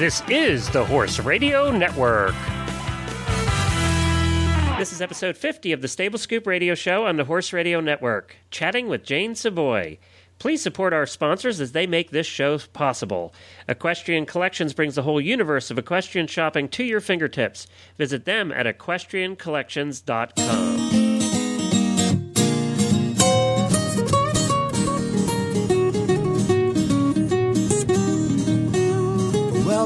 This is the Horse Radio Network. This is episode 50 of the Stable Scoop Radio Show on the Horse Radio Network, chatting with Jane Savoie. Please support our sponsors as they make this show possible. Equestrian Collections brings the whole universe of equestrian shopping to your fingertips. Visit them at equestriancollections.com.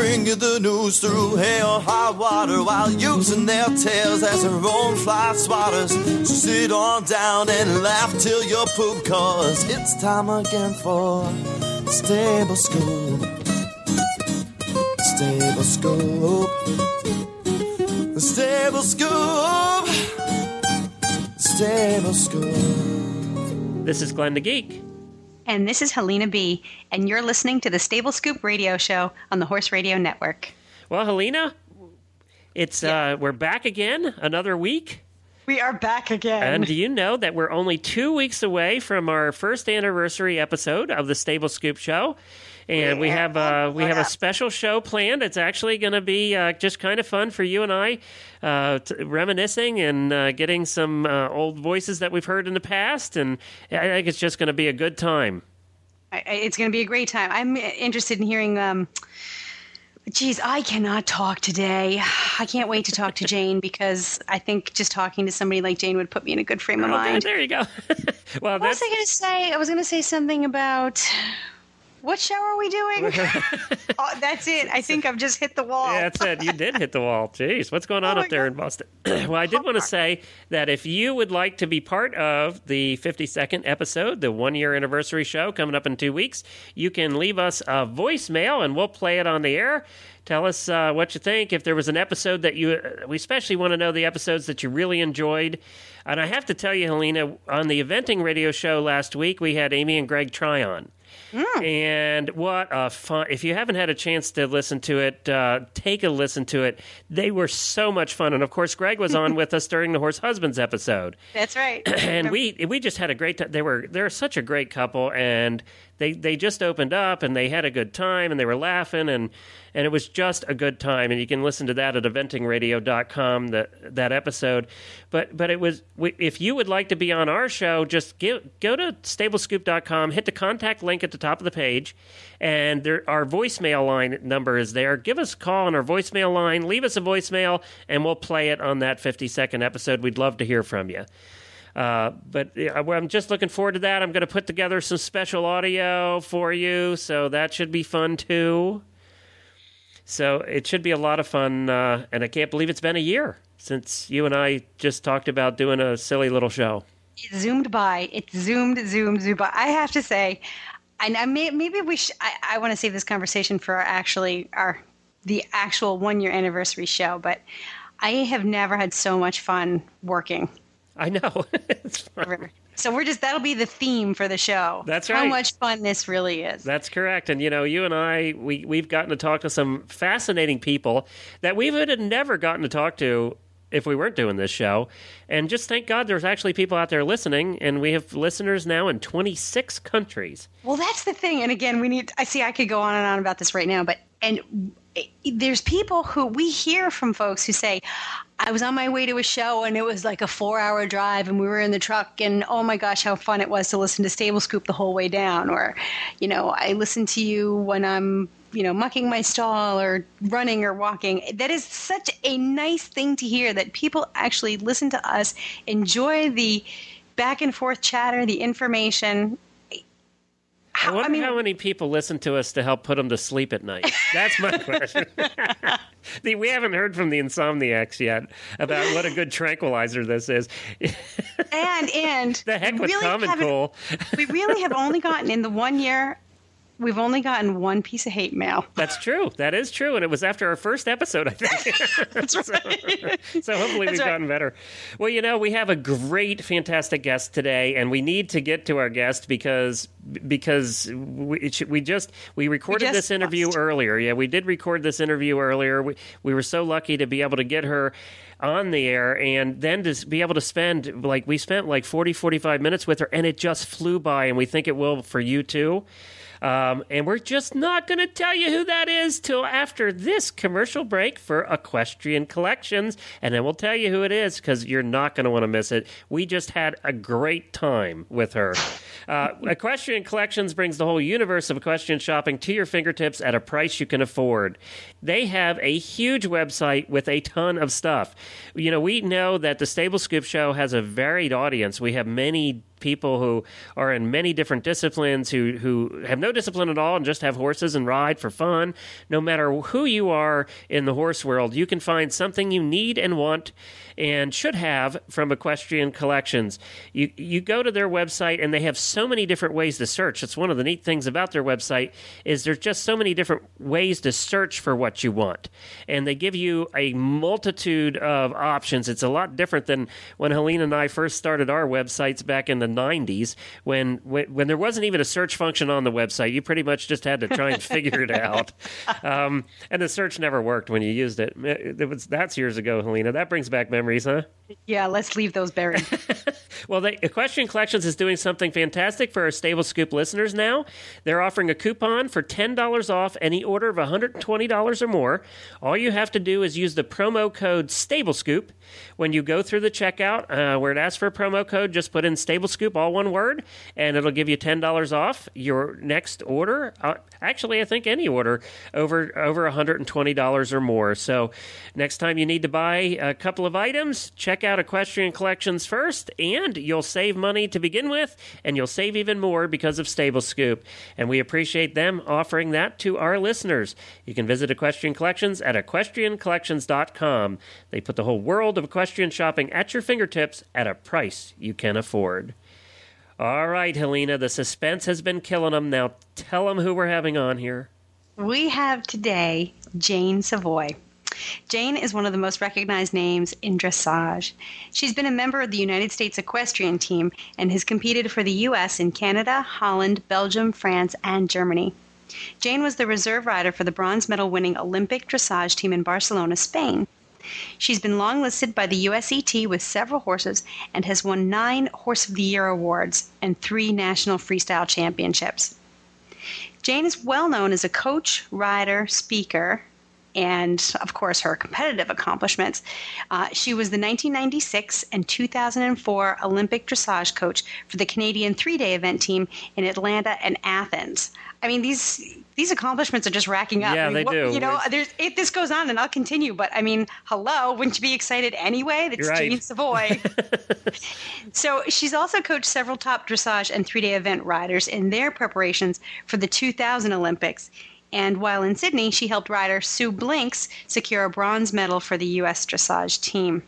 Bring you the news through hail high water while using their tails as their own fly swatters. So sit on down and laugh till you poop, cause it's time again for Stable Scoop. Stable Scoop. Stable Scoop. Stable Scoop. This is Glenn the Geek. And this is Helena B. And you're listening to the Stable Scoop Radio Show on the Horse Radio Network. Well, Helena, it's uh, we're back again, another week. We are back again. And do you know that we're only two weeks away from our first anniversary episode of the Stable Scoop Show? And we have uh, we have a special show planned. It's actually going to be uh, just kind of fun for you and I, uh, t- reminiscing and uh, getting some uh, old voices that we've heard in the past. And I think it's just going to be a good time. I- it's going to be a great time. I'm interested in hearing. Um, geez, I cannot talk today. I can't wait to talk to Jane because I think just talking to somebody like Jane would put me in a good frame of Oh, mind. There you go. well, What was I going to say? I was going to say something about. What show are we doing? oh, that's it. I think I've just hit the wall. Yeah, that's it. You did hit the wall. Jeez, what's going on Oh up there God. in Boston? well, I did want to say that if you would like to be part of the 52nd episode, the one year anniversary show coming up in two weeks, you can leave us a voicemail and we'll play it on the air. Tell us uh, what you think. If there was an episode that you, we especially want to know the episodes that you really enjoyed. And I have to tell you, Helena, on the eventing radio show last week, we had Amy and Greg Tryon. And what a fun! If you haven't had a chance to listen to it, uh, take a listen to it. They were so much fun, and of course, Greg was on with us during the Horse Husbands episode, That's right. and we we just had a great time. They were they're such a great couple, and they they just opened up and they had a good time, and they were laughing, and and it was just a good time. And you can listen to that at eventingradio.com that that episode. But but it was if you would like to be on our show, just give, go to stablescoop.com, hit the contact link at the top of the page, and there our voicemail line number is there. Give us a call on our voicemail line, leave us a voicemail, and we'll play it on that 50 second episode. We'd love to hear from you. Uh, but I'm just looking forward to that. I'm going to put together some special audio for you, so that should be fun too. So it should be a lot of fun, uh, and I can't believe it's been a year since you and I just talked about doing a silly little show. it zoomed by. It zoomed, zoomed, zoomed by. I have to say, and I may, maybe we. Sh- I, I want to save this conversation for our actually our the actual one year anniversary show. But I have never had so much fun working. I know. it's fun. ever. So we're just that'll be the theme for the show. That's right. How much fun this really is. That's correct. And you know, you and I, we we've gotten to talk to some fascinating people that we would have never gotten to talk to if we weren't doing this show. And just thank God there's actually people out there listening, and we have listeners now in 26 countries. Well, that's the thing. And again, we need. I see. I could go on and on about this right now, but and there's people who we hear from folks who say, "I was on my way to a show and it was like a four-hour drive, and we were in the truck, and oh my gosh, how fun it was to listen to Stable Scoop the whole way down." Or, you know, I listen to you when I'm you know mucking my stall or running or walking that is such a nice thing to hear that people actually listen to us enjoy the back and forth chatter the information I wonder I mean, how many people listen to us to help put them to sleep at night. That's my question. We haven't heard from the insomniacs yet about what a good tranquilizer this is. and and the heck with really common cool. we really have only gotten in the one year we've only gotten one piece of hate mail. That's true. That is true, and it was after our first episode, I think. That's right. so, so hopefully That's we've right. gotten better. Well, you know, we have a great, fantastic guest today, and we need to get to our guest because because we, should- we just we recorded just this interview must. earlier. Yeah, we did record this interview earlier. We we were so lucky to be able to get her on the air and then to be able to spend like we spent like 40 45 minutes with her and it just flew by and we think it will for you too um, and we're just not going to tell you who that is till after this commercial break for Equestrian Collections. And then we'll tell you who it is because you're not going to want to miss it. We just had a great time with her. Uh, Equestrian Collections brings the whole universe of equestrian shopping to your fingertips at a price you can afford. They have a huge website with a ton of stuff. You know, we know that the Stable Scoop Show has a varied audience. We have many people who are in many different disciplines who who have no discipline at all and just have horses and ride for fun. No matter who you are in the horse world, you can find something you need and want and should have from Equestrian Collections. You you go to their website and they have so many different ways to search. It's one of the neat things about their website is there's just so many different ways to search for what you want. And they give you a multitude of options. It's a lot different than when Helene and I first started our websites back in the 90s when when, when there wasn't even a search function on the website. You pretty much just had to try and figure it out. Um, and the search never worked when you used it. It was that's years ago, Helena. That brings back memories, huh? Yeah, let's leave those buried. Well, the Equestrian Collections is doing something fantastic for our Stable Scoop listeners now. They're offering a coupon for $10 off any order of $120 or more. All you have to do is use the promo code Stable Scoop. When you go through the checkout, uh, where it asks for a promo code, just put in Stable Scoop, all one word, and it'll give you $10 off your next order. Uh, actually, I think any order over, over $120 or more. So next time you need to buy a couple of items, check out Equestrian Collections first, and you'll save money to begin with, and you'll save even more because of Stable Scoop. And we appreciate them offering that to our listeners. You can visit Equestrian Collections at equestriancollections.com. They put the whole world of equestrian shopping at your fingertips at a price you can afford. All right, Helena, the suspense has been killing them. Now tell them who we're having on here. we have today Jane Savoie. Jane is one of the most recognized names in dressage. She's been a member of the United States equestrian team and has competed for the U.S. in Canada, Holland, Belgium, France, and Germany. Jane was the reserve rider for the bronze medal winning Olympic dressage team in Barcelona, Spain. She's been longlisted by the USET with several horses and has won nine Horse of the Year awards and three national freestyle championships. Jane is well known as a coach, rider, speaker, and of course her competitive accomplishments. Uh, she was the 1996 and 2004 Olympic dressage coach for the Canadian three-day event team in Atlanta and Athens. I mean these these accomplishments are just racking up. Yeah, I mean, they what- do. You know, there's it, this goes on, and I'll continue. But I mean, hello, wouldn't you be excited anyway? That's right. Savoie. So she's also coached several top dressage and three day event riders in their preparations for the 2000 Olympics. And while in Sydney, she helped rider Sue Blinks secure a bronze medal for the U.S. dressage team.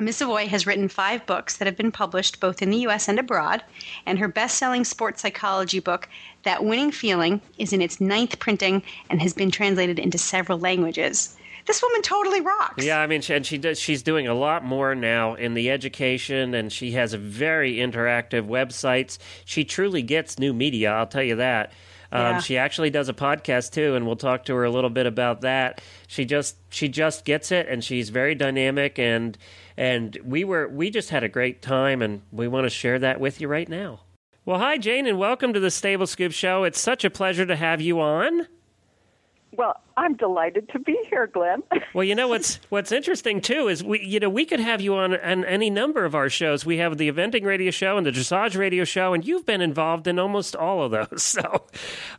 Miss Savoie has written five books that have been published both in the U.S. and abroad, and her best selling sports psychology book, That Winning Feeling, is in its ninth printing and has been translated into several languages. This woman totally rocks. Yeah, I mean, and she does. She's doing a lot more now in the education, and she has a very interactive websites. She truly gets new media. I'll tell you that. Um, She actually does a podcast too, and we'll talk to her a little bit about that. She just she just gets it, and she's very dynamic, and and we were we just had a great time, and we want to share that with you right now. Well, hi Jane, and welcome to the Stable Scoop Show. It's such a pleasure to have you on. Well, I'm delighted to be here, Glenn. Well, you know what's what's interesting too is we you know we could have you on, on any number of our shows. We have the eventing radio show and the dressage radio show, and you've been involved in almost all of those. So,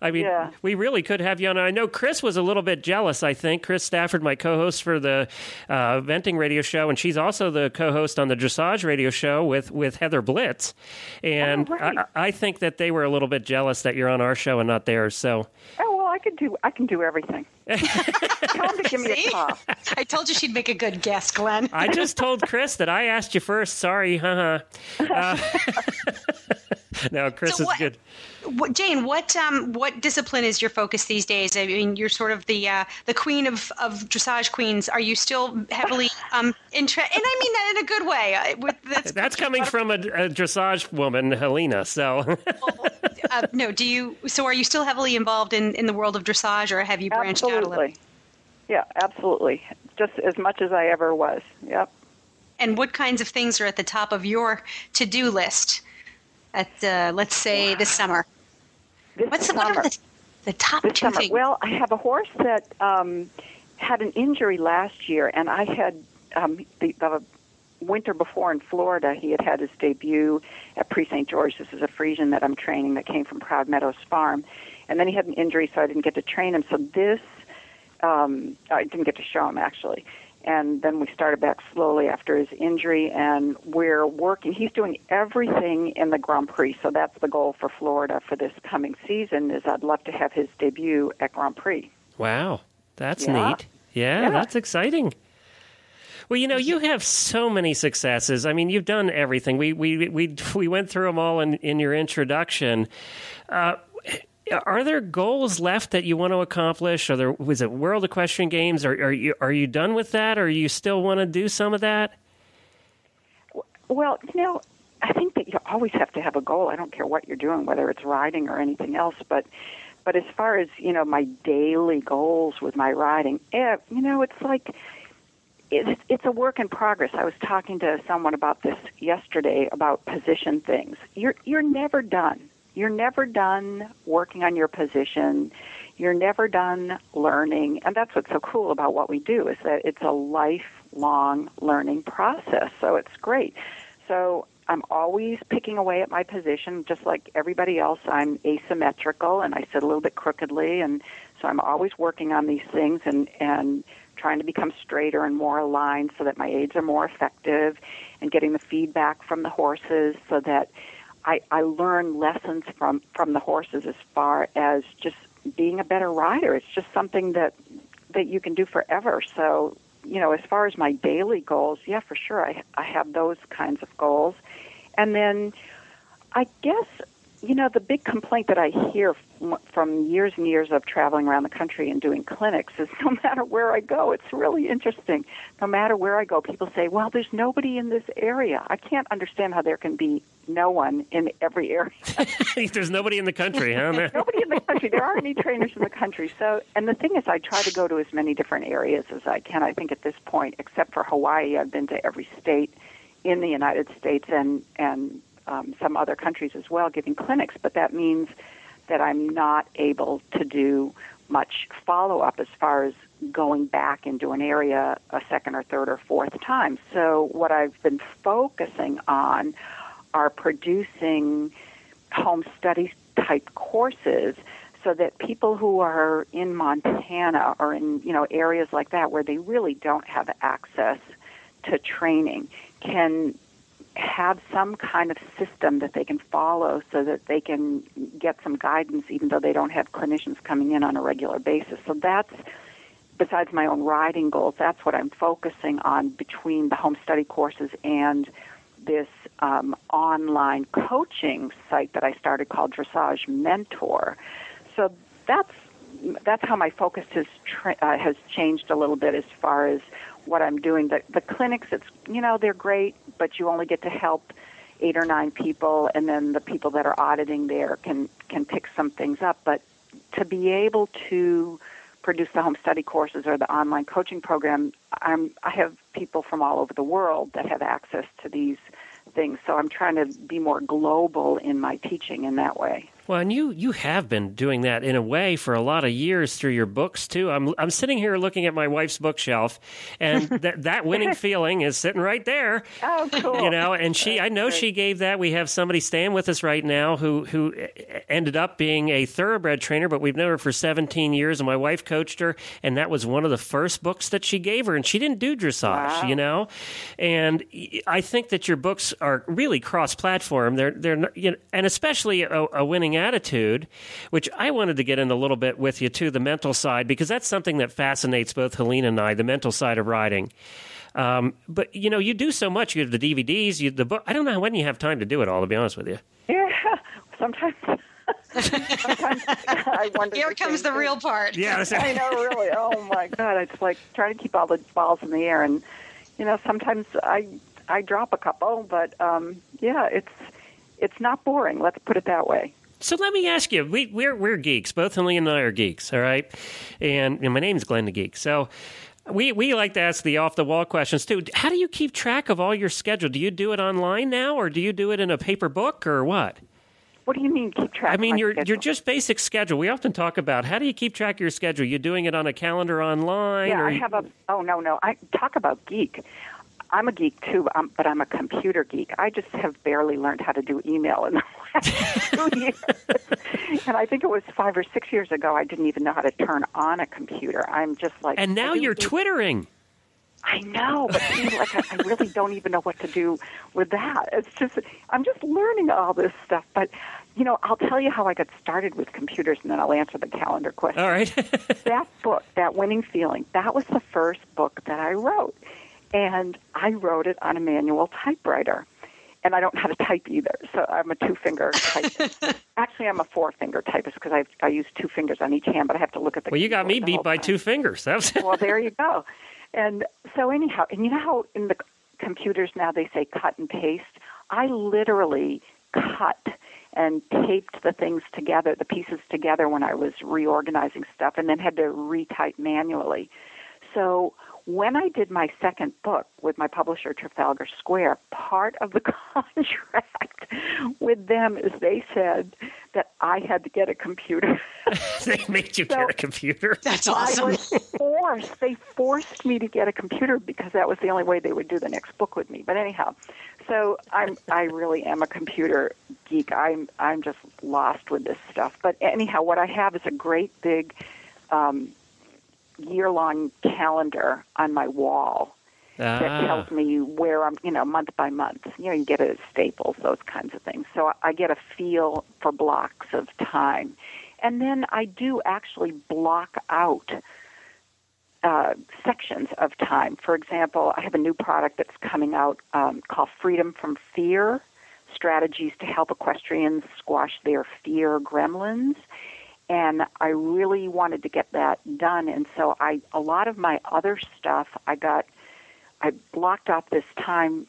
I mean, Yeah. we really could have you on. I know Chris was a little bit jealous. I think Chris Stafford, my co-host for the uh, eventing radio show, and she's also the co-host on the dressage radio show with with Heather Blitz. And Oh, right. I, I think that they were a little bit jealous that you're on our show and not theirs. So. oh I could do I can do everything. Tell them to give me a call. I told you she'd make a good guest, Glenn. I just told Chris that I asked you first. Sorry, haha. Uh, no, Chris So is what- good. What, Jane, what um, what discipline is your focus these days? I mean, you're sort of the uh, the queen of, of dressage queens. Are you still heavily um, interested? And I mean that in a good way. With that's, That's coming from a, a dressage woman, Helena. So, uh, no. Do you? So are you still heavily involved in, in the world of dressage, or have you branched out a little? Absolutely. Yeah, absolutely. Just as much as I ever was. Yep. And what kinds of things are at the top of your to do list? At uh, let's say this summer. This What's the, summer. what are the, the top this two summer. things? Well, I have a horse that um, had an injury last year, and I had um, the, the winter before in Florida. He had had his debut at Prix St. George. This is a Friesian that I'm training that came from Proud Meadows Farm, and then he had an injury, so I didn't get to train him. So this, um, I didn't get to show him actually. And then we started back slowly after his injury, and we're working. He's doing everything in the Grand Prix, so that's the goal for Florida for this coming season. Is I'd love to have his debut at Grand Prix. wow, that's Yeah. neat. Yeah, Yeah. that's exciting. Well, you know, you have so many successes. I mean, you've done everything. We we we we went through them all in in your introduction. Uh, are there goals left that you want to accomplish? Are there was it World Equestrian Games? Are are you are you done with that, or you still want to do some of that? Well, you know, I think that you always have to have a goal. I don't care what you're doing, whether it's riding or anything else. But, but as far as you know, my daily goals with my riding, eh, you know, it's like it's it's a work in progress. I was talking to someone about this yesterday about position things. You're you're never done. You're never done working on your position. You're never done learning, and that's what's so cool about what we do is that it's a lifelong learning process. So it's great. So I'm always picking away at my position, just like everybody else. I'm asymmetrical, and I sit a little bit crookedly, and so I'm always working on these things and and trying to become straighter and more aligned so that my aids are more effective, and getting the feedback from the horses so that I, I learn lessons from from the horses as far as just being a better rider. It's just something that that you can do forever. So you know, as far as my daily goals, yeah, for sure, I I have those kinds of goals, and then I guess you know the big complaint that I hear from, from years and years of traveling around the country and doing clinics is no matter where I go, it's really interesting. No matter where I go, people say, "Well, there's nobody in this area." I can't understand how there can be no one in every area. There's nobody in the country, huh? nobody in the country. There aren't any trainers in the country. So, and the thing is, I try to go to as many different areas as I can. I think at this point, except for Hawaii, I've been to every state in the United States and and um, some other countries as well, giving clinics. But that means that I'm not able to do much follow up as far as going back into an area a second or third or fourth time. So, what I've been focusing on are producing home study type courses so that people who are in Montana or in you know areas like that where they really don't have access to training can have some kind of system that they can follow so that they can get some guidance even though they don't have clinicians coming in on a regular basis. So that's besides my own riding goals, that's what I'm focusing on between the home study courses and this um, online coaching site that I started called Dressage Mentor. So that's that's how my focus has tra- uh, has changed a little bit as far as what I'm doing. The the clinics, it's you know they're great, but you only get to help eight or nine people, and then the people that are auditing there can can pick some things up. But to be able to produce the home study courses or the online coaching program, I'm I have people from all over the world that have access to these things. So I'm trying to be more global in my teaching in that way. Well, and you you have been doing that in a way for a lot of years through your books too. I'm I'm sitting here looking at my wife's bookshelf, and that that winning feeling is sitting right there. Oh, cool. You know, and she I know she gave that. We have somebody staying with us right now who who ended up being a thoroughbred trainer, but we've known her for 17 years, and my wife coached her, and that was one of the first books that she gave her, and she didn't do dressage, Wow. you know, and I think that your books are really cross-platform. They're they're you know, and especially a, a winning attitude, which I wanted to get in a little bit with you too, the mental side, because that's something that fascinates both Helena and I, the mental side of writing. Um, but you know, you do so much. You have the DVDs, you the book. I don't know when you have time to do it all. To be honest with you. Yeah. sometimes. sometimes I wonder. Here the comes same the real part. Yeah, I know, really. Oh my God! It's like trying to keep all the balls in the air, and you know, sometimes I I drop a couple, but um, yeah, it's it's not boring. Let's put it that way. So let me ask you, we, we're we're geeks. Both Helene and I are geeks, all right. And, and my name's Glenn the Geek. So we we like to ask the off the wall questions too. How do you keep track of all your schedule? Do you do it online now, or do you do it in a paper book, or what? What do you mean keep track? I mean, your schedule? your just basic schedule. We often talk about how do you keep track of your schedule? You doing it on a calendar online? Yeah, I have a. Oh no, no. I talk about geek. I'm a geek too, um, but I'm a computer geek. I just have barely learned how to do email in the last two years. and I think it was five or six years ago. I didn't even know how to turn on a computer. I'm just like. and now you're twittering. I know, but see, like I, I really don't even know what to do with that. It's just I'm just learning all this stuff. But you know, I'll tell you how I got started with computers, and then I'll answer the calendar question All right. that book, that winning feeling, that was the first book that I wrote. And I wrote it on a manual typewriter. And I don't know how to type either, so I'm a two finger typist. Actually, I'm a four finger typist because I I use two fingers on each hand, but I have to look at the. well, you got me beat by time. two fingers. That was Well, there you go. And so anyhow, and you know how in the computers now they say cut and paste? I literally cut and taped the things together, the pieces together when I was reorganizing stuff and then had to retype manually. So when I did my second book with my publisher Trafalgar Square, part of the contract with them is they said that I had to get a computer. they made you So- get a computer. That's I awesome. was forced. They forced me to get a computer because that was the only way they would do the next book with me. But anyhow, so I'm I really am a computer geek. I'm I'm just lost with this stuff. But anyhow, what I have is a great big um, year long calendar on my wall that Ah. tells me where I'm, you know, month by month. You know, you get it at Staples, those kinds of things. So I- I get a feel for blocks of time. And then I do actually block out uh, sections of time. For example, I have a new product that's coming out um, called Freedom from Fear Strategies to Help Equestrians Squash Their Fear Gremlins and I really wanted to get that done. And so I, a lot of my other stuff, I got, I blocked off this time.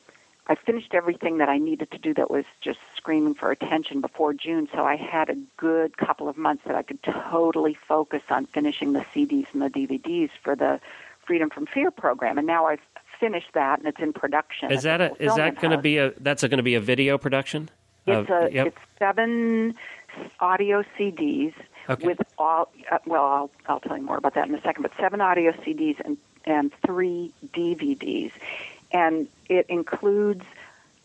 I finished everything that I needed to do that was just screaming for attention before June. So I had a good couple of months that I could totally focus on finishing the CDs and the DVDs for the Freedom from Fear program. And now I've finished that and it's in production. Is that a is that going to be a that's going to be a video production? It's Uh, a yep. it's seven audio CDs Okay. with all. Uh, well, I'll I'll tell you more about that in a second. But seven audio CDs and and three DVDs, and it includes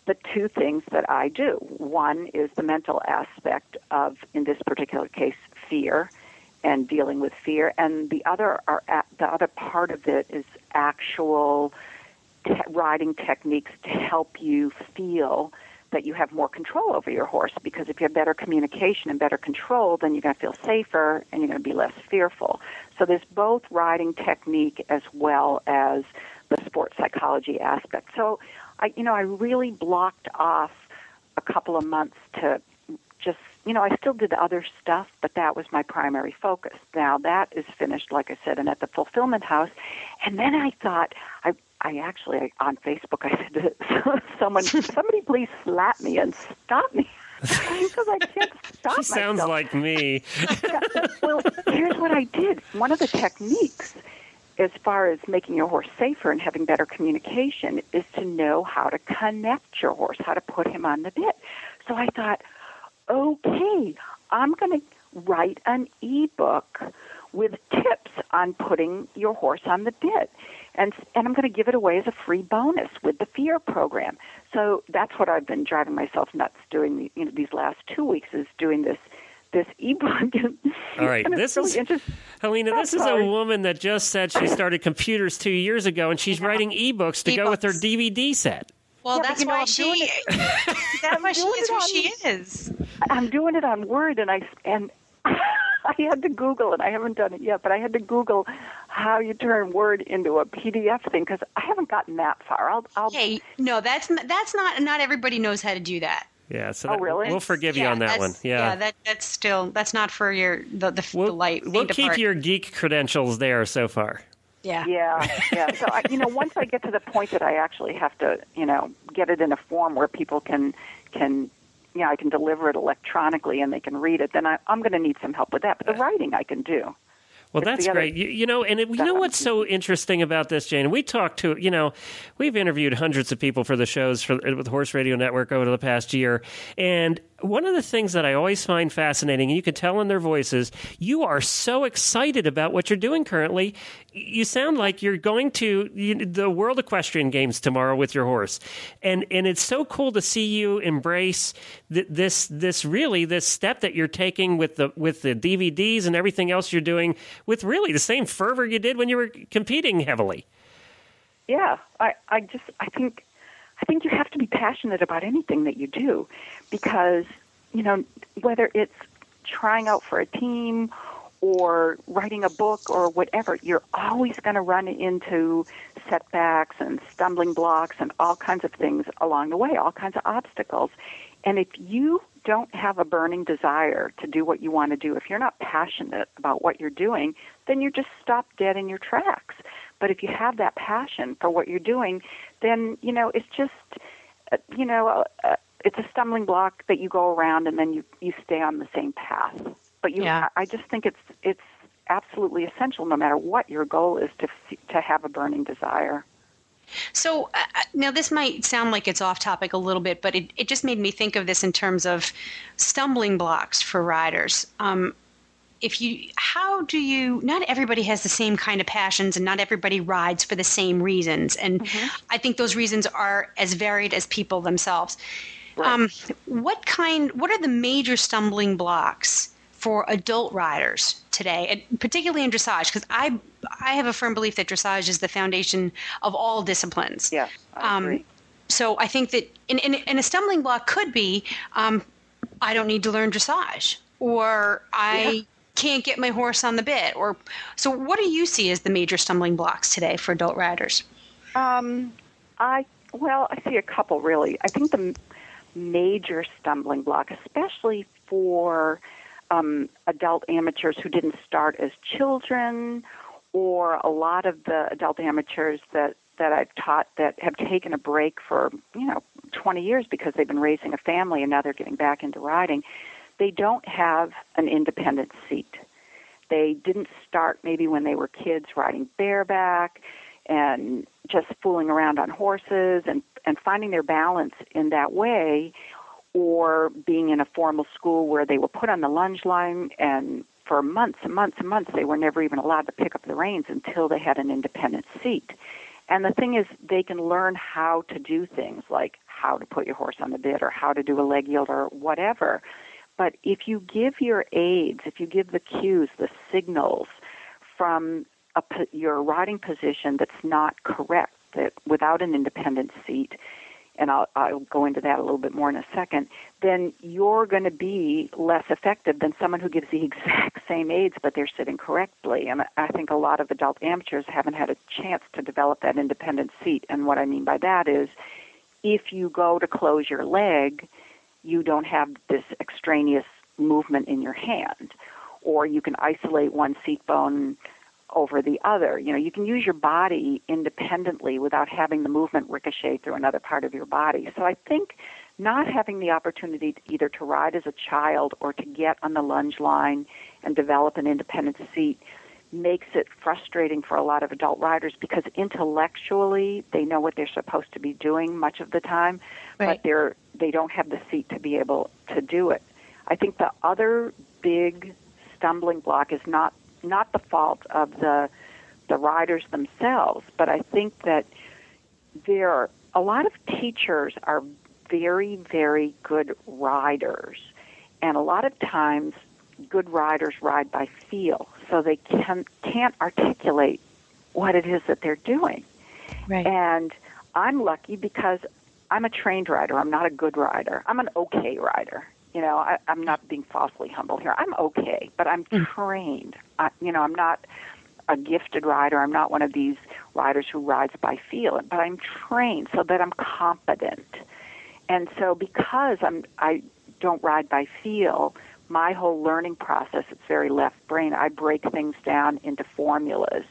the two things that I do. One is the mental aspect of, in this particular case, fear and dealing with fear, and the other are the other part of it is actual te- riding techniques to help you feel that you have more control over your horse because if you have better communication and better control then you're going to feel safer and you're going to be less fearful. So there's both riding technique as well as the sport psychology aspect. So i you know i really blocked off a couple of months to just you know i still did other stuff but that was my primary focus. Now that is finished like i said and at the fulfillment house. And then i thought i I actually I, on Facebook I said to someone, somebody please slap me and stop me because I can't stop She sounds myself. like me. well, here's what I did. One of the techniques, as far as making your horse safer and having better communication, is to know how to connect your horse, how to put him on the bit. So I thought, okay, I'm going to write an ebook with tips on putting your horse on the bit. And, and I'm going to give it away as a free bonus with the fear program. So that's what I've been driving myself nuts doing the, you know, these last two weeks is doing this this ebook. All right, And this really is interesting. Helena. This is a woman that just said she started computers two years ago, and she's writing ebooks to go with her DVD set. Well, Yeah, that's you know, why I'm she. that's why she is who she is. I'm doing it on Word, and I and I had to Google, and I haven't done it yet, but I had to Google how you turn Word into a PDF thing because I haven't gotten that far. I'll, I'll Hey, no, that's that's not not everybody knows how to do that. Yeah, so Oh, that- really? we'll forgive you on that one. Yeah, Yeah. that that's still that's not for your the the, we'll the light. we'll keep heart. your geek credentials there so far. yeah. Yeah, yeah. So I, you know, once I get to the point that I actually have to, you know, get it in a form where people can can, you know, I can deliver it electronically and they can read it, then I, I'm going to need some help with that. But the writing I can do. Well, that's other great. You, you know, and it, you know what's so interesting about this, Jane? We talked to, you know, we've interviewed hundreds of people for the shows for with the Horse Radio Network over the past year, and one of the things that I always find fascinating, and you can tell in their voices, you are so excited about what you're doing currently. You sound like you're going to you, the World Equestrian Games tomorrow with your horse, and and it's so cool to see you embrace th- this this really this step that you're taking with the with the DVDs and everything else you're doing with really the same fervor you did when you were competing heavily. Yeah, I, I just I think I think you have to be passionate about anything that you do because you know whether it's trying out for a team or writing a book or whatever, you're always going to run into setbacks and stumbling blocks and all kinds of things along the way, all kinds of obstacles. And if you don't have a burning desire to do what you want to do, if you're not passionate about what you're doing, then you just stop dead in your tracks. But if you have that passion for what you're doing, then, you know, it's just, uh, you know, uh, it's a stumbling block that you go around and then you, you stay on the same path. But you, Yeah. I I just think it's, it's absolutely essential no matter what your goal is to, to have a burning desire. So uh, uh, now this might sound like it's off topic a little bit, but it, it just made me think of this in terms of stumbling blocks for riders. Um, if you, how do you? Not everybody has the same kind of passions, and not everybody rides for the same reasons. And I think those reasons are as varied as people themselves. Um, what kind? What are the major stumbling blocks for adult riders today, and particularly in dressage? Because I I have a firm belief that dressage is the foundation of all disciplines. Yes, I Um, agree. So I think that, in, and, and a stumbling block could be, um, I don't need to learn dressage, or I can't get my horse on the bit, or so. What do you see as the major stumbling blocks today for adult riders? Um, I well, I see a couple really. I think the major stumbling block, especially for um, adult amateurs who didn't start as children, or a lot of the adult amateurs that that I've taught that have taken a break for you know 20 years because they've been raising a family and now they're getting back into riding. They don't have an independent seat. They didn't start maybe when they were kids riding bareback and just fooling around on horses and, and finding their balance in that way or being in a formal school where they were put on the lunge line and for months and months and months they were never even allowed to pick up the reins until they had an independent seat. And the thing is they can learn how to do things like how to put your horse on the bit or how to do a leg yield or whatever. But if you give your aids, if you give the cues, the signals from a, your riding position that's not correct, that without an independent seat, and I'll, I'll go into that a little bit more in a second, then you're going to be less effective than someone who gives the exact same aids, but they're sitting correctly. And I think a lot of adult amateurs haven't had a chance to develop that independent seat. And what I mean by that is if you go to close your leg, you don't have this extraneous movement in your hand, or you can isolate one seat bone over the other. You know, you can use your body independently without having the movement ricochet through another part of your body. So I think not having the opportunity to either to ride as a child or to get on the lunge line and develop an independent seat makes it frustrating for a lot of adult riders because intellectually they know what they're supposed to be doing much of the time, Right. but they're they don't have the seat to be able to do it. I think the other big stumbling block is not not the fault of the the riders themselves, but I think that there are a lot of teachers are very very good riders, and a lot of times good riders ride by feel, so they can can't articulate what it is that they're doing. Right. And I'm lucky because I'm a trained rider. I'm not a good rider. I'm an okay rider. You know, I, I'm not being falsely humble here. I'm okay, but I'm mm. trained. I, you know, I'm not a gifted rider. I'm not one of these riders who rides by feel, but I'm trained so that I'm competent. and so because I'm I don't ride by feel, my whole learning process it's very left brain. I break things down into formulas,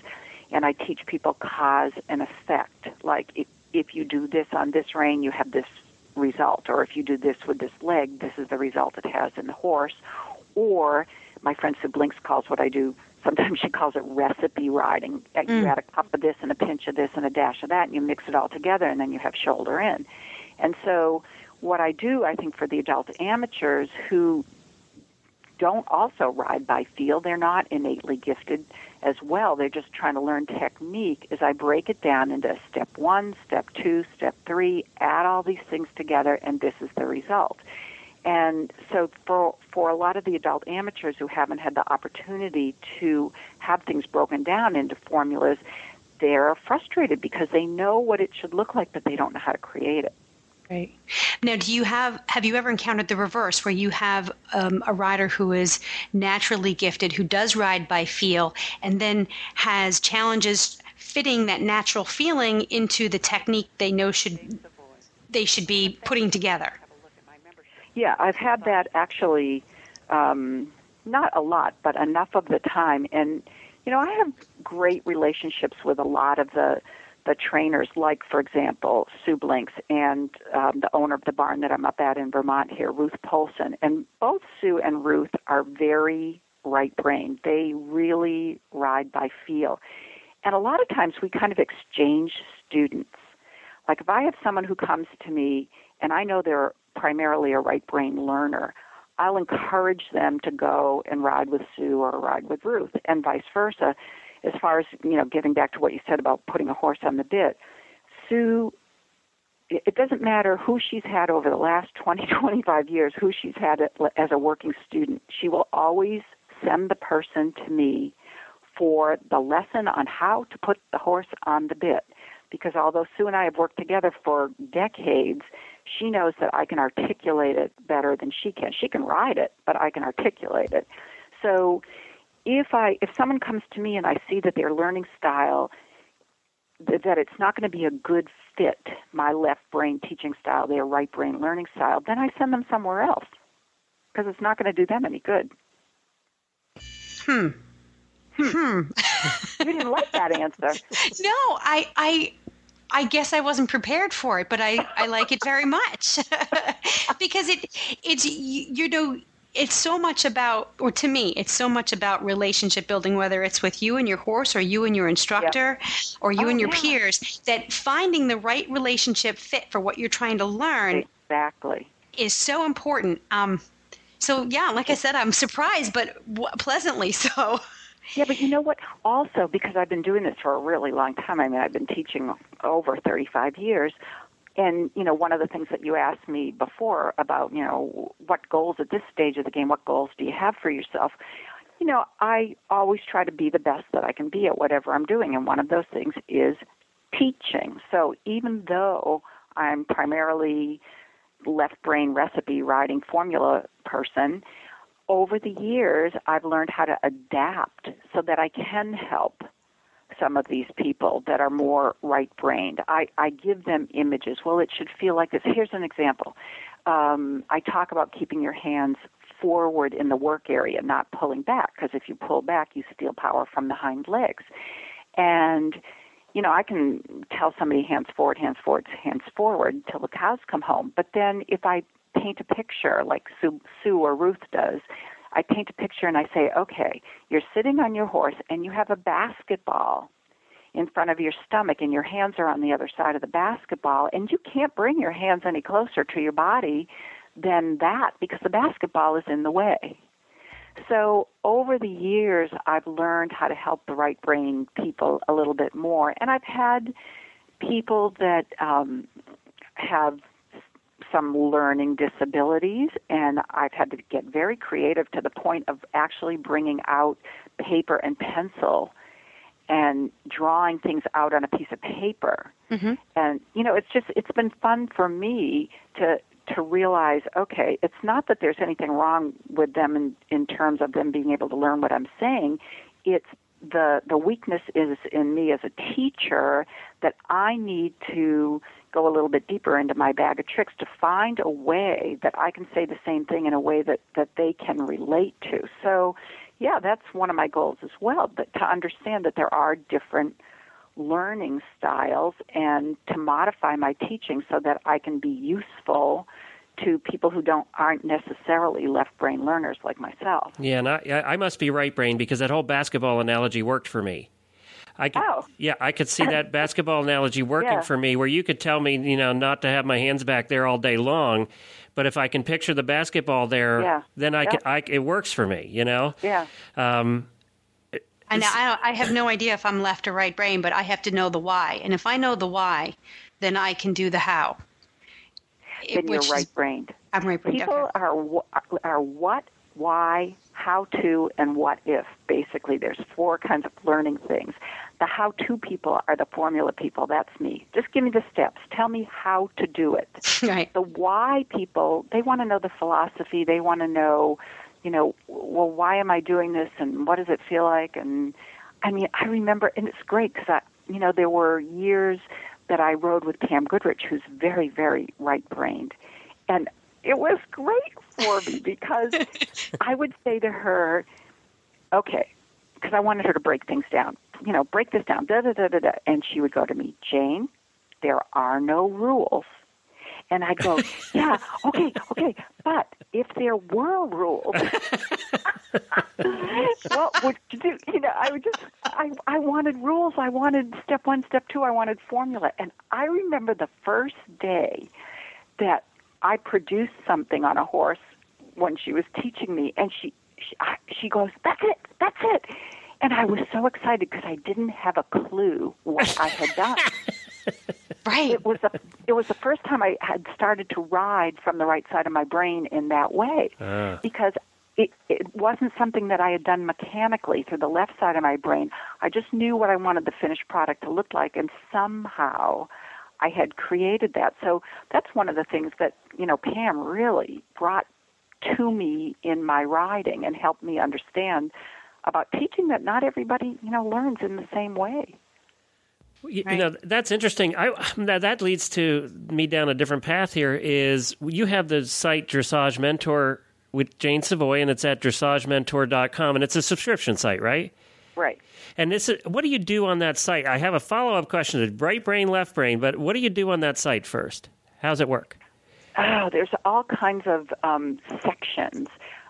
and I teach people cause and effect. Like if you do this on this rein, you have this result, or if you do this with this leg, this is the result it has in the horse. Or my friend Sue Blinks calls what I do. Sometimes she calls it recipe riding. Uh, you add a cup of this and a pinch of this and a dash of that, and you mix it all together, and then you have shoulder in. And so, what I do, I think, for the adult amateurs who don't also ride by feel, they're not innately gifted as well. They're just trying to learn technique. as I break it down into step one, step two, step three, add all these things together, and this is the result. And so, for for a lot of the adult amateurs who haven't had the opportunity to have things broken down into formulas, they're frustrated because they know what it should look like, but they don't know how to create it. Right. Now, do you have have you ever encountered the reverse, where you have um, a rider who is naturally gifted, who does ride by feel, and then has challenges fitting that natural feeling into the technique they know should they should be putting together? Yeah, I've had that actually, um, not a lot, but enough of the time. And you know, I have great relationships with a lot of the the trainers, like for example Sue Blinks and um, the owner of the barn that I'm up at in Vermont here, Ruth Polson. And both Sue and Ruth are very right brain. They really ride by feel. And a lot of times we kind of exchange students. Like if I have someone who comes to me and I know they're primarily a right brain learner, I'll encourage them to go and ride with Sue or ride with Ruth, and vice versa. As far as you know, getting back to what you said about putting a horse on the bit, Sue. It doesn't matter who she's had over the last 20, 25 years, who she's had as a working student. She will always send the person to me for the lesson on how to put the horse on the bit. Because although Sue and I have worked together for decades, she knows that I can articulate it better than she can. She can ride it, but I can articulate it. So if I if someone comes to me and I see that their learning style that it's not going to be a good fit, my left brain teaching style, their right brain learning style, then I send them somewhere else because it's not going to do them any good. Hmm. Hmm. you didn't like that answer. No, I, I, I guess I wasn't prepared for it, but I, I like it very much because it it's you know it's so much about or to me it's so much about relationship building whether it's with you and your horse or you and your instructor yeah. or you oh, and your yeah. peers that finding the right relationship fit for what you're trying to learn exactly is so important um so yeah like i said i'm surprised but w- pleasantly so yeah, but you know what? Also, because I've been doing this for a really long time, I mean, I've been teaching over 35 years. And, you know, one of the things that you asked me before about, you know, what goals at this stage of the game, what goals do you have for yourself? You know, I always try to be the best that I can be at whatever I'm doing. And one of those things is teaching. So even though I'm primarily left brain recipe writing formula person, over the years, I've learned how to adapt so that I can help some of these people that are more right brained. I, I give them images. Well, it should feel like this. Here's an example. Um, I talk about keeping your hands forward in the work area, not pulling back, because if you pull back, you steal power from the hind legs. And, you know, I can tell somebody hands forward, hands forward, hands forward till the cows come home. But then if I paint a picture like Sue, Sue or Ruth does. I paint a picture and I say, okay, you're sitting on your horse and you have a basketball in front of your stomach and your hands are on the other side of the basketball and you can't bring your hands any closer to your body than that because the basketball is in the way. So over the years, I've learned how to help the right brain people a little bit more, and I've had people that um, have some learning disabilities, and I've had to get very creative to the point of actually bringing out paper and pencil and drawing things out on a piece of paper. Mm-hmm. And you know, it's just it's been fun for me to to realize, okay, it's not that there's anything wrong with them in in terms of them being able to learn what I'm saying. It's the the weakness is in me as a teacher that I need to go a little bit deeper into my bag of tricks to find a way that I can say the same thing in a way that that they can relate to. So, yeah, that's one of my goals as well, but to understand that there are different learning styles and to modify my teaching so that I can be useful to people who don't aren't necessarily left brain learners like myself. Yeah, and I, I must be right brain because that whole basketball analogy worked for me. I could, Oh. yeah, I could see that basketball analogy working Yeah. for me, where you could tell me, you know, not to have my hands back there all day long, but if I can picture the basketball there, Yeah. then I Yeah. can, I, it works for me, you know. Yeah. Um, And I, don't, I have no idea if I'm left or right brain, but I have to know the why. And if I know the why, then I can do the how. It- Then you're right brained. I'm right brain. People Okay. are are what, why, how to, and what if. Basically, there's four kinds of learning things. The how to people are the formula people. That's me. Just give me the steps. Tell me how to do it. Right. The why people, they want to know the philosophy. They want to know, you know, well, why am I doing this, and what does it feel like? And I mean, I remember, and it's great because I, you know, there were years that I rode with Pam Goodrich, who's very, very right-brained, and it was great for me because I would say to her, okay, because I wanted her to break things down. You know, break this down, da da da da da. And she would go to me, Jane, there are no rules. And I'd go, yeah, okay, okay, but if there were rules, what would you do? You know, I would just, I, I wanted rules. I wanted step one, step two. I wanted formula. And I remember the first day that I produced something on a horse when she was teaching me, and she she, I, she goes, "That's it, that's it," and I was so excited because I didn't have a clue what I had done. Right. it was a it was the first time I had started to ride from the right side of my brain in that way Ah. because it it wasn't something that I had done mechanically through the left side of my brain. I just knew what I wanted the finished product to look like and somehow I had created that. So that's one of the things that, you know, Pam really brought to me in my riding and helped me understand about teaching that not everybody, you know, learns in the same way. You, Right. you know that's interesting. I that, that leads to me down a different path. Here is you have the site Dressage Mentor with Jane Savoie, and it's at dressagementor.com, and it's a subscription site, right? Right. And this, is- what do you do on that site? I have a follow up question: to right brain, left brain, but what do you do on that site first? How's it work? Oh, there's all kinds of um, sections.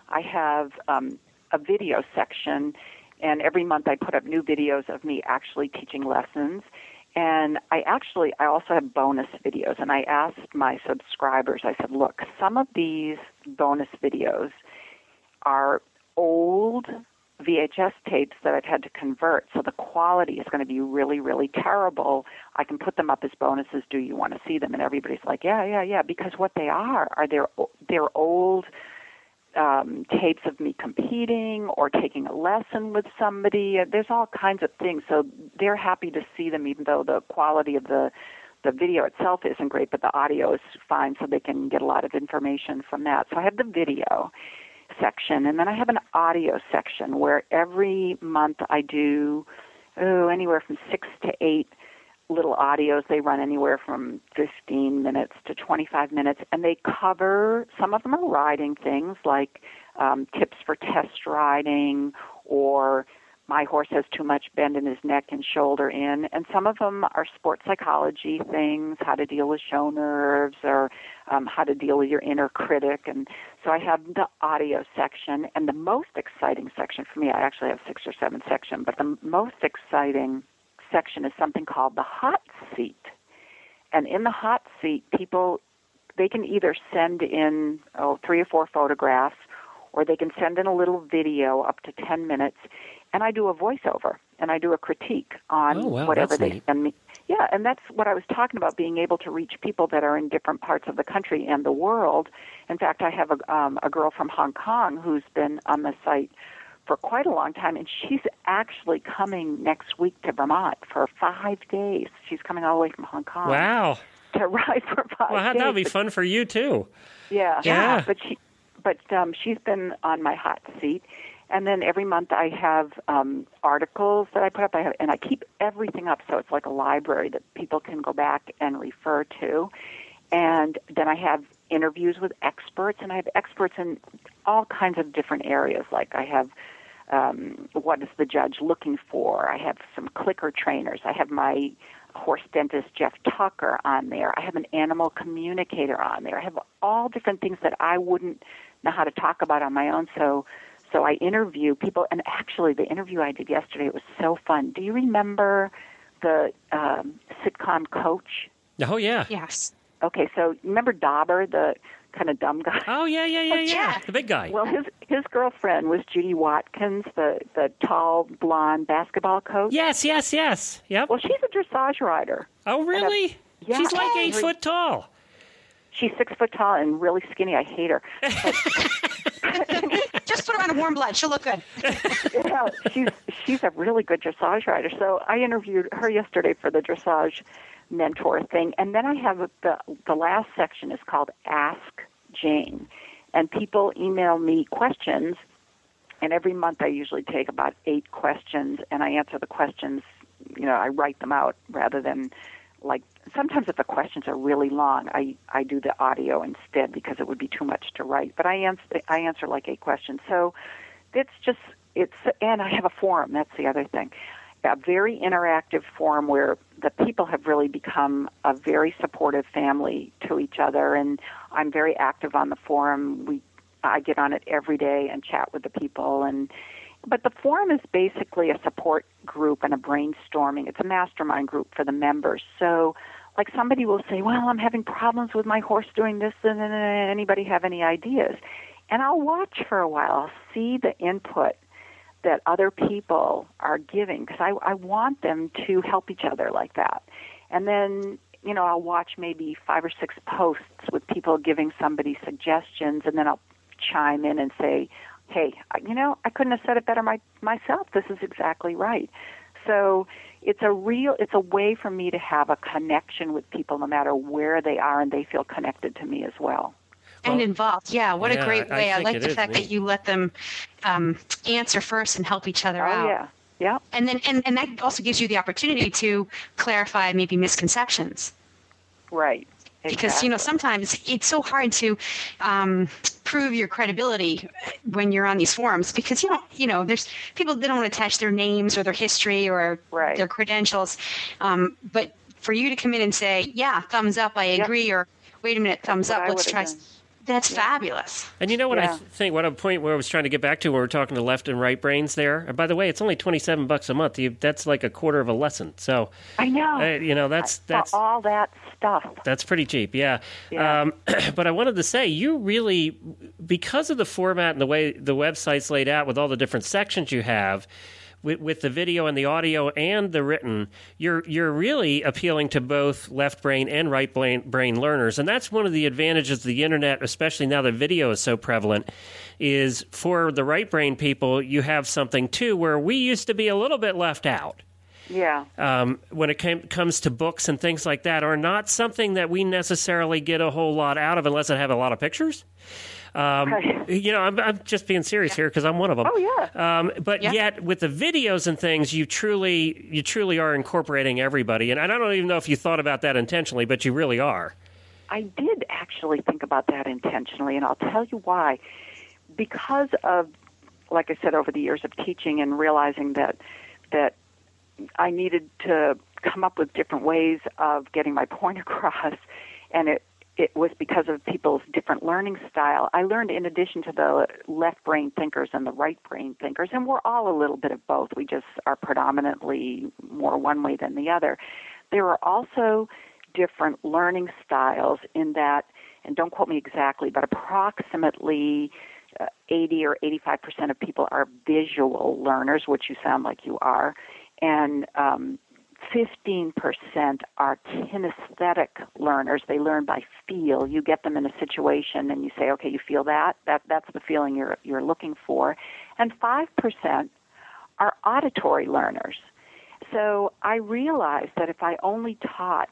I have um, a video section, and every month I put up new videos of me actually teaching lessons. And I actually, I also have bonus videos. And I asked my subscribers, I said, look, some of these bonus videos are old VHS tapes that I've had to convert, so the quality is going to be really, really terrible. I can put them up as bonuses. Do you want to see them? And everybody's like, yeah, yeah, yeah, because what they are are they're they're old um, tapes of me competing or taking a lesson with somebody. There's all kinds of things, so they're happy to see them, even though the quality of the the video itself isn't great, but the audio is fine, so they can get a lot of information from that. So I have the video section, and then I have an audio section where every month I do oh anywhere from six to eight little audios. They run anywhere from 15 minutes to 25 minutes, and they cover some of them are riding things like um, tips for test riding or my horse has too much bend in his neck and shoulder in, and some of them are sports psychology things, how to deal with show nerves or um, how to deal with your inner critic. And so I have the audio section, and the most exciting section for me, I actually have six or seven section, but the most exciting section is something called the hot seat. And in the hot seat, people they can either send in oh, three or four photographs, or they can send in a little video up to ten minutes, and I do a voiceover and I do a critique on Oh, wow, whatever they neat. send me. Yeah, and that's what I was talking about being able to reach people that are in different parts of the country and the world. In fact, I have a um, a girl from Hong Kong who's been on the site for quite a long time, and she's actually coming next week to Vermont for five days. She's coming all the way from Hong Kong Wow. to ride for five Well, days. that would be fun for you too. Yeah, Yeah. But she, but um, she's been on my hot seat, And then every month I have um, articles that I put up. I have, and I keep everything up so it's like a library that people can go back and refer to. And then I have interviews with experts, and I have experts in all kinds of different areas. Like I have um, what is the judge looking for? I have some clicker trainers. I have my horse dentist Jeff Tucker on there. I have an animal communicator on there. I have all different things that I wouldn't know how to talk about on my own. So, so I interview people. And actually, the interview I did yesterday it was so fun. Do you remember the um, sitcom Coach? Oh yeah. Yes. Okay, so remember Dauber, the kind of dumb guy? Oh yeah, yeah, yeah, yeah. yeah. The big guy. Well, his his girlfriend was Judy Watkins, the the tall blonde basketball coach. yes, yes, yes. Yep. Well, she's a dressage rider. oh really? Yeah. She's like eight foot tall. She's six foot tall and really skinny. I hate her. Just put her on a warm blood. She'll look good. yeah, she's she's a really good dressage rider. So I interviewed her yesterday for the dressage mentor thing, and then I have a, the the last section is called Ask Jane, and people email me questions, and every month I usually take about eight questions, and I answer the questions. You know, I write them out rather than like sometimes if the questions are really long, I I do the audio instead because it would be too much to write. But I answer I answer like eight questions, so it's just it's and I have a forum. That's the other thing, a very interactive forum where the people have really become a very supportive family to each other, and I'm very active on the forum. We I get on it every day and chat with the people and but the forum is basically a support group and a brainstorming. It's a mastermind group for the members. So, like somebody will say, "Well, I'm having problems with my horse doing this," and anybody have any ideas? And I'll watch for a while. I'll see the input that other people are giving because I, I want them to help each other like that. And then, you know, I'll watch maybe five or six posts with people giving somebody suggestions, and then I'll chime in and say, hey, you know, I couldn't have said it better my, myself. This is exactly right. So it's a real, it's a way for me to have a connection with people no matter where they are and they feel connected to me as well. And involved. Yeah, what yeah, a great I way. I, think like the is fact neat. that you let them um, answer first and help each other Oh, out. yeah. Yeah. And then and, and that also gives you the opportunity to clarify maybe misconceptions. Right. Because you know sometimes it's so hard to um, prove your credibility when you're on these forums because you don't you know there's people that don't attach their names or their history or Right. their credentials, um, but for you to come in and say yeah thumbs up I Yep. agree or wait a minute thumbs What up I let's try done. That's fabulous. And you know what I Yeah. th- think? What a point where I was trying to get back to when we're talking to left and right brains there. And by the way, it's only twenty-seven bucks a month. You, that's like a quarter of a lesson. So, I know. uh, you know, that's that's all that stuff. that's pretty cheap. Yeah. Yeah. Um, but I wanted to say, you really, because of the format and the way the website's laid out with all the different sections you have. With, with the video and the audio and the written, you're you're really appealing to both left brain and right brain, brain learners, and that's one of the advantages of the internet, especially now that video is so prevalent. Is for the right brain people, you have something too where we used to be a little bit left out Yeah. um, when it came, comes to books and things like that are not something that we necessarily get a whole lot out of unless it have a lot of pictures. Um, Right. You know, I'm, I'm just being serious here because I'm one of them. Oh, yeah. Um, but Yeah. yet, with the videos and things, you truly, you truly are incorporating everybody. And I don't even know if you thought about that intentionally, but you really are. I did actually think about that intentionally, and I'll tell you why. Because of, like I said, over the years of teaching and realizing that that I needed to come up with different ways of getting my point across, and it it was because of people's different learning style. I learned in addition to the left brain thinkers and the right brain thinkers, and we're all a little bit of both. We just are predominantly more one way than the other. There are also different learning styles in that, and don't quote me exactly, but approximately uh, 80 or 85 percent of people are visual learners, which you sound like you are, and um, 15% are kinesthetic learners. They learn by feel. You get them in a situation and you say, okay, you feel that? That that's the feeling you're you're looking for. And 5% are auditory learners. So I realized that if I only taught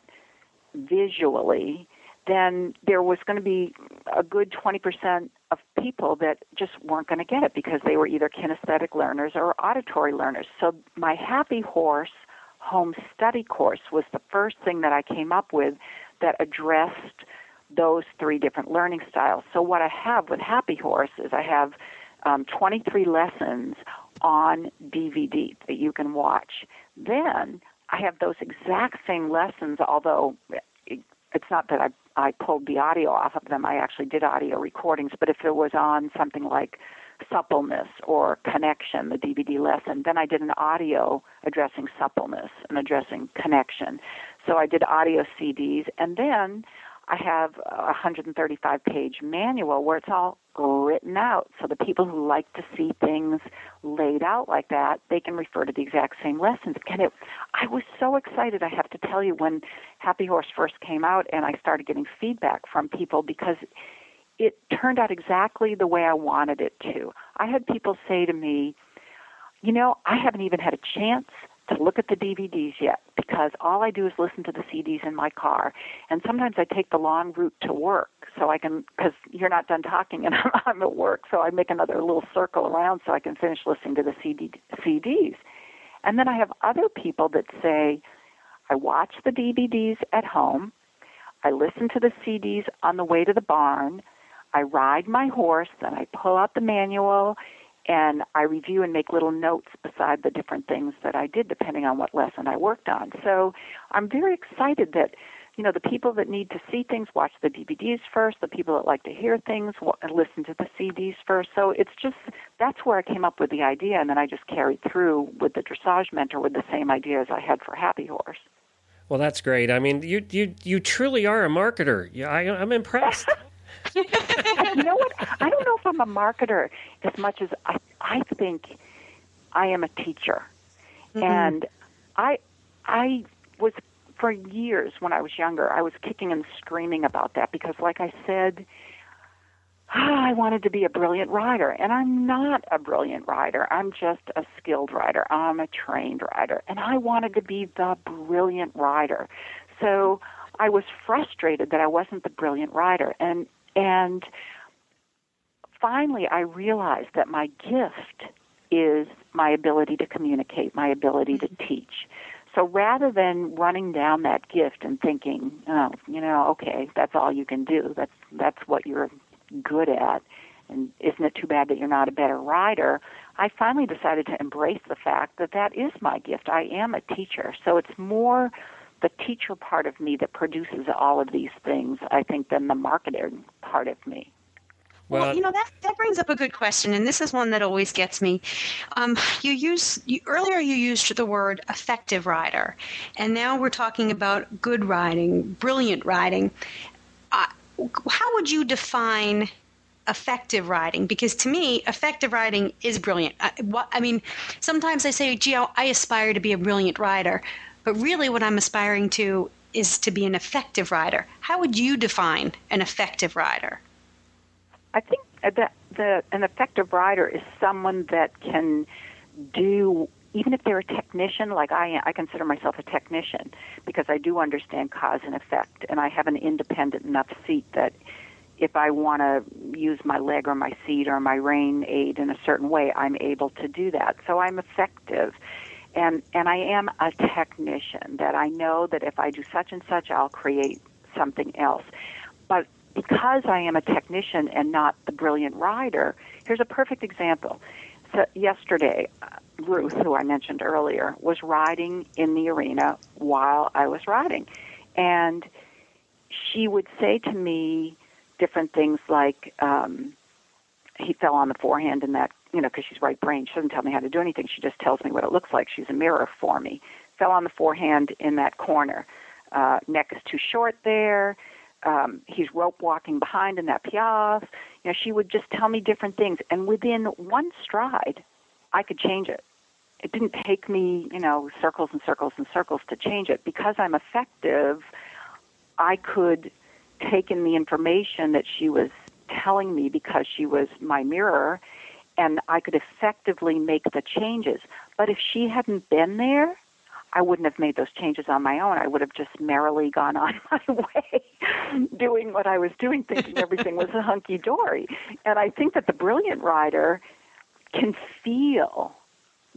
visually, then there was going to be a good 20% of people that just weren't going to get it because they were either kinesthetic learners or auditory learners. So my Happy Horse home study course was the first thing that I came up with that addressed those three different learning styles. So what I have with Happy Horse is I have um, 23 lessons on DVD that you can watch. Then I have those exact same lessons, although it's not that I I pulled the audio off of them. I actually did audio recordings, but if it was on something like suppleness or connection, the DVD lesson, then I did an audio addressing suppleness and addressing connection. So I did audio CDs, and then I have a 135 page manual where it's all written out. So the people who like to see things laid out like that, they can refer to the exact same lessons. And it, I was so excited, I have to tell you, when Happy Horse first came out and I started getting feedback from people because it turned out exactly the way I wanted it to. I had people say to me, you know, I haven't even had a chance to look at the DVDs yet because all I do is listen to the CDs in my car. And sometimes I take the long route to work so I can, because you're not done talking and I'm at work, so I make another little circle around so I can finish listening to the CD, CDs. And then I have other people that say, I watch the DVDs at home, I listen to the CDs on the way to the barn, I ride my horse, then I pull out the manual and I review and make little notes beside the different things that I did depending on what lesson I worked on. So I'm very excited that you know the people that need to see things watch the DVDs first, the people that like to hear things listen to the CDs first. So it's just that's where I came up with the idea, and then I just carried through with the dressage mentor with the same idea as I had for Happy Horse. Well, that's great. I mean, you you you truly are a marketer. Yeah, I, I'm impressed. you know what? I don't know if I'm a marketer as much as I, I think I am a teacher. Mm-hmm. And I I was for years when I was younger, I was kicking and screaming about that because like I said, I wanted to be a brilliant writer, and I'm not a brilliant writer. I'm just a skilled writer. I'm a trained writer, and I wanted to be the brilliant writer. So I was frustrated that I wasn't the brilliant writer, and and finally, I realized that my gift is my ability to communicate, my ability to mm-hmm. teach. So rather than running down that gift and thinking, oh, you know, okay, that's all you can do. That's that's what you're good at, and isn't it too bad that you're not a better writer? I finally decided to embrace the fact that that is my gift. I am a teacher, so it's more the teacher part of me that produces all of these things, I think, than the marketing part of me. Well, well, you know that that brings up a good question, and this is one that always gets me. Um, you use you, earlier you used the word effective writer, and now we're talking about good writing, brilliant writing. Uh, how would you define effective writing? Because to me, effective writing is brilliant. I, what, I mean, sometimes I say, "Gee, I aspire to be a brilliant writer," But really, what I'm aspiring to is to be an effective writer. How would you define an effective writer? I think that the, an effective writer is someone that can do even if they're a technician, like I I consider myself a technician because I do understand cause and effect, and I have an independent enough seat that if I want to use my leg or my seat or my rein aid in a certain way, I'm able to do that. So I'm effective and and I am a technician that I know that if I do such and such I'll create something else. But because I am a technician and not the brilliant rider, here's a perfect example. So yesterday, uh, Ruth, who I mentioned earlier, was riding in the arena while I was riding, and she would say to me different things like, um, "He fell on the forehand in that you know, because she's right brain. She doesn't tell me how to do anything. She just tells me what it looks like. She's a mirror for me. Fell on the forehand in that corner. Uh, neck is too short there. Um, he's rope walking behind in that piaffe. You know, she would just tell me different things, and within one stride, I could change it. It didn't take me, you know, circles and circles and circles to change it. Because I'm effective, I could take in the information that she was telling me because she was my mirror and I could effectively make the changes. But if she hadn't been there, I wouldn't have made those changes on my own. I would have just merrily gone on my way, doing what I was doing, thinking everything was a hunky dory. And I think that the brilliant rider can feel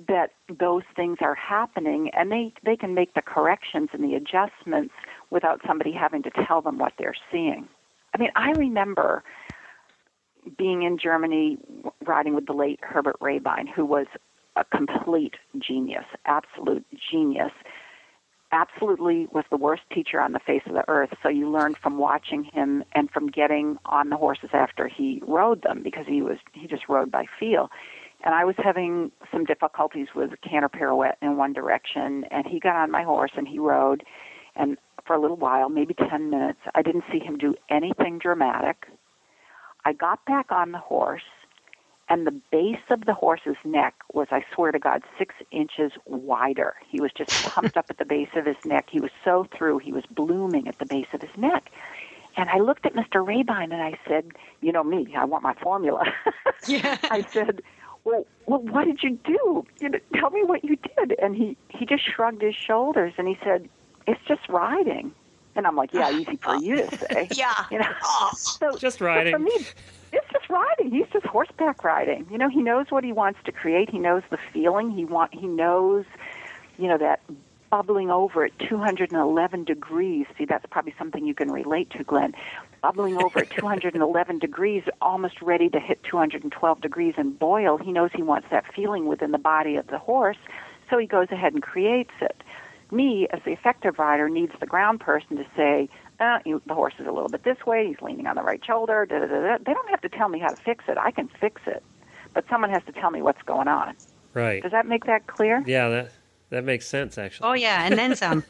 that those things are happening and they, they can make the corrections and the adjustments without somebody having to tell them what they're seeing. I mean, I remember being in Germany riding with the late Herbert Rehbein, who was a complete genius, absolute genius. Absolutely was the worst teacher on the face of the earth. So you learned from watching him and from getting on the horses after he rode them because he was he just rode by feel. And I was having some difficulties with canter pirouette in one direction, and he got on my horse and he rode, and for a little while, maybe ten minutes, I didn't see him do anything dramatic. I got back on the horse and the base of the horse's neck was, I swear to God, six inches wider. He was just pumped up at the base of his neck. He was so through. He was blooming at the base of his neck. And I looked at Mr. Rehbein and I said, you know me, I want my formula. Yeah. I said, well, well, what did you do? You know, tell me what you did. And he, he just shrugged his shoulders and he said, it's just riding. And I'm like, yeah, easy for you to say. Yeah. You know, oh. so Just so riding. for me, it's just riding. He's just horseback riding. You know, he knows what he wants to create. He knows the feeling. He want. He knows, you know, that bubbling over at 211 degrees. See, that's probably something you can relate to, Glenn. Bubbling over at 211 degrees, almost ready to hit 212 degrees and boil. He knows he wants that feeling within the body of the horse, so he goes ahead and creates it. Me, as the effective rider, needs the ground person to say, uh, you, the horse is a little bit this way, he's leaning on the right shoulder, da, da, da, da. They don't have to tell me how to fix it. I can fix it. But someone has to tell me what's going on. Right. Does that make that clear? Yeah, that that makes sense actually. Oh yeah, and then some.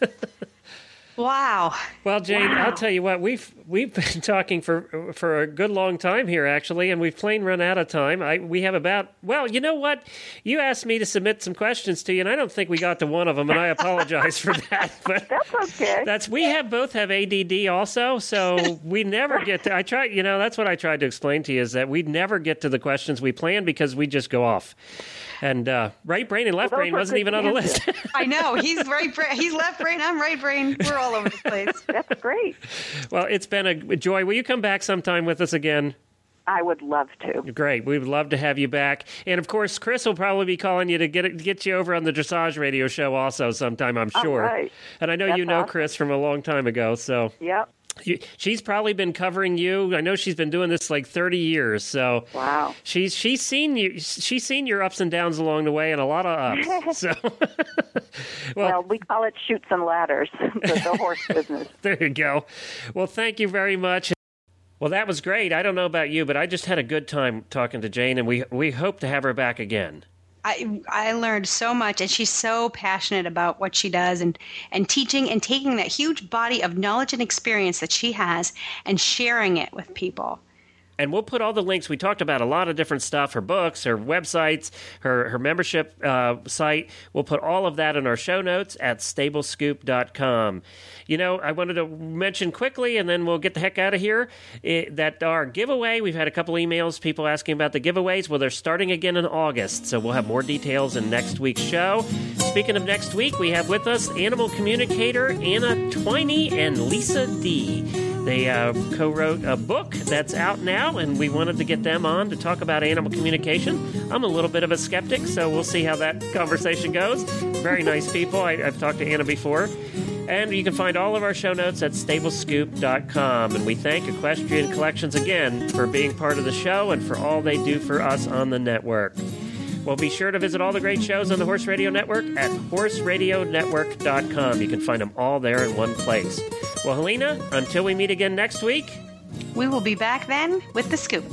wow. Well, Jane, Wow. I'll tell you what we've we've been talking for for a good long time here, actually, and we've plain run out of time. I we have about well, you know what? You asked me to submit some questions to you, and I don't think we got to one of them, and I apologize for that. But That's okay. that's we have both have ADD also, so we never get to. I try, you know, that's what I tried to explain to you is that we never get to the questions we plan because we just go off. And uh, right brain and left those brain wasn't even on the list. I know he's right brain. He's left brain. I'm right brain. We're all over the place. That's great. well, it's been a joy. Will you come back sometime with us again? I would love to. Great. We would love to have you back. And of course, Chris will probably be calling you to get get you over on the dressage radio show also sometime, I'm sure. right. And I know That's you know awesome. Chris from a long time ago, so Yep. You, she's probably been covering you. I know she's been doing this like 30 years, so Wow. she's she's seen you she's seen your ups and downs along the way and a lot of ups. so Well, we call it shoots and ladders, the, the horse business. there you go. Well, thank you very much. Well, that was great. I don't know about you, but I just had a good time talking to Jane, and we we hope to have her back again. I I learned so much, and she's so passionate about what she does, and and teaching and taking that huge body of knowledge and experience that she has, and sharing it with people. And we'll put all the links. We talked about a lot of different stuff her books, her websites, her, her membership uh, site. We'll put all of that in our show notes at stablescoop.com. You know, I wanted to mention quickly, and then we'll get the heck out of here, eh, that our giveaway, we've had a couple emails, people asking about the giveaways. Well, they're starting again in August, so we'll have more details in next week's show. Speaking of next week, we have with us animal communicator Anna Twinney and Lisa D. They uh, co wrote a book that's out now, and we wanted to get them on to talk about animal communication. I'm a little bit of a skeptic, so we'll see how that conversation goes. Very nice people. I, I've talked to Anna before. And you can find all of our show notes at stablescoop.com. And we thank Equestrian Collections again for being part of the show and for all they do for us on the network. Well, be sure to visit all the great shows on the Horse Radio Network at horseradionetwork.com. You can find them all there in one place. Well, Helena, until we meet again next week, We will be back then with the scoop.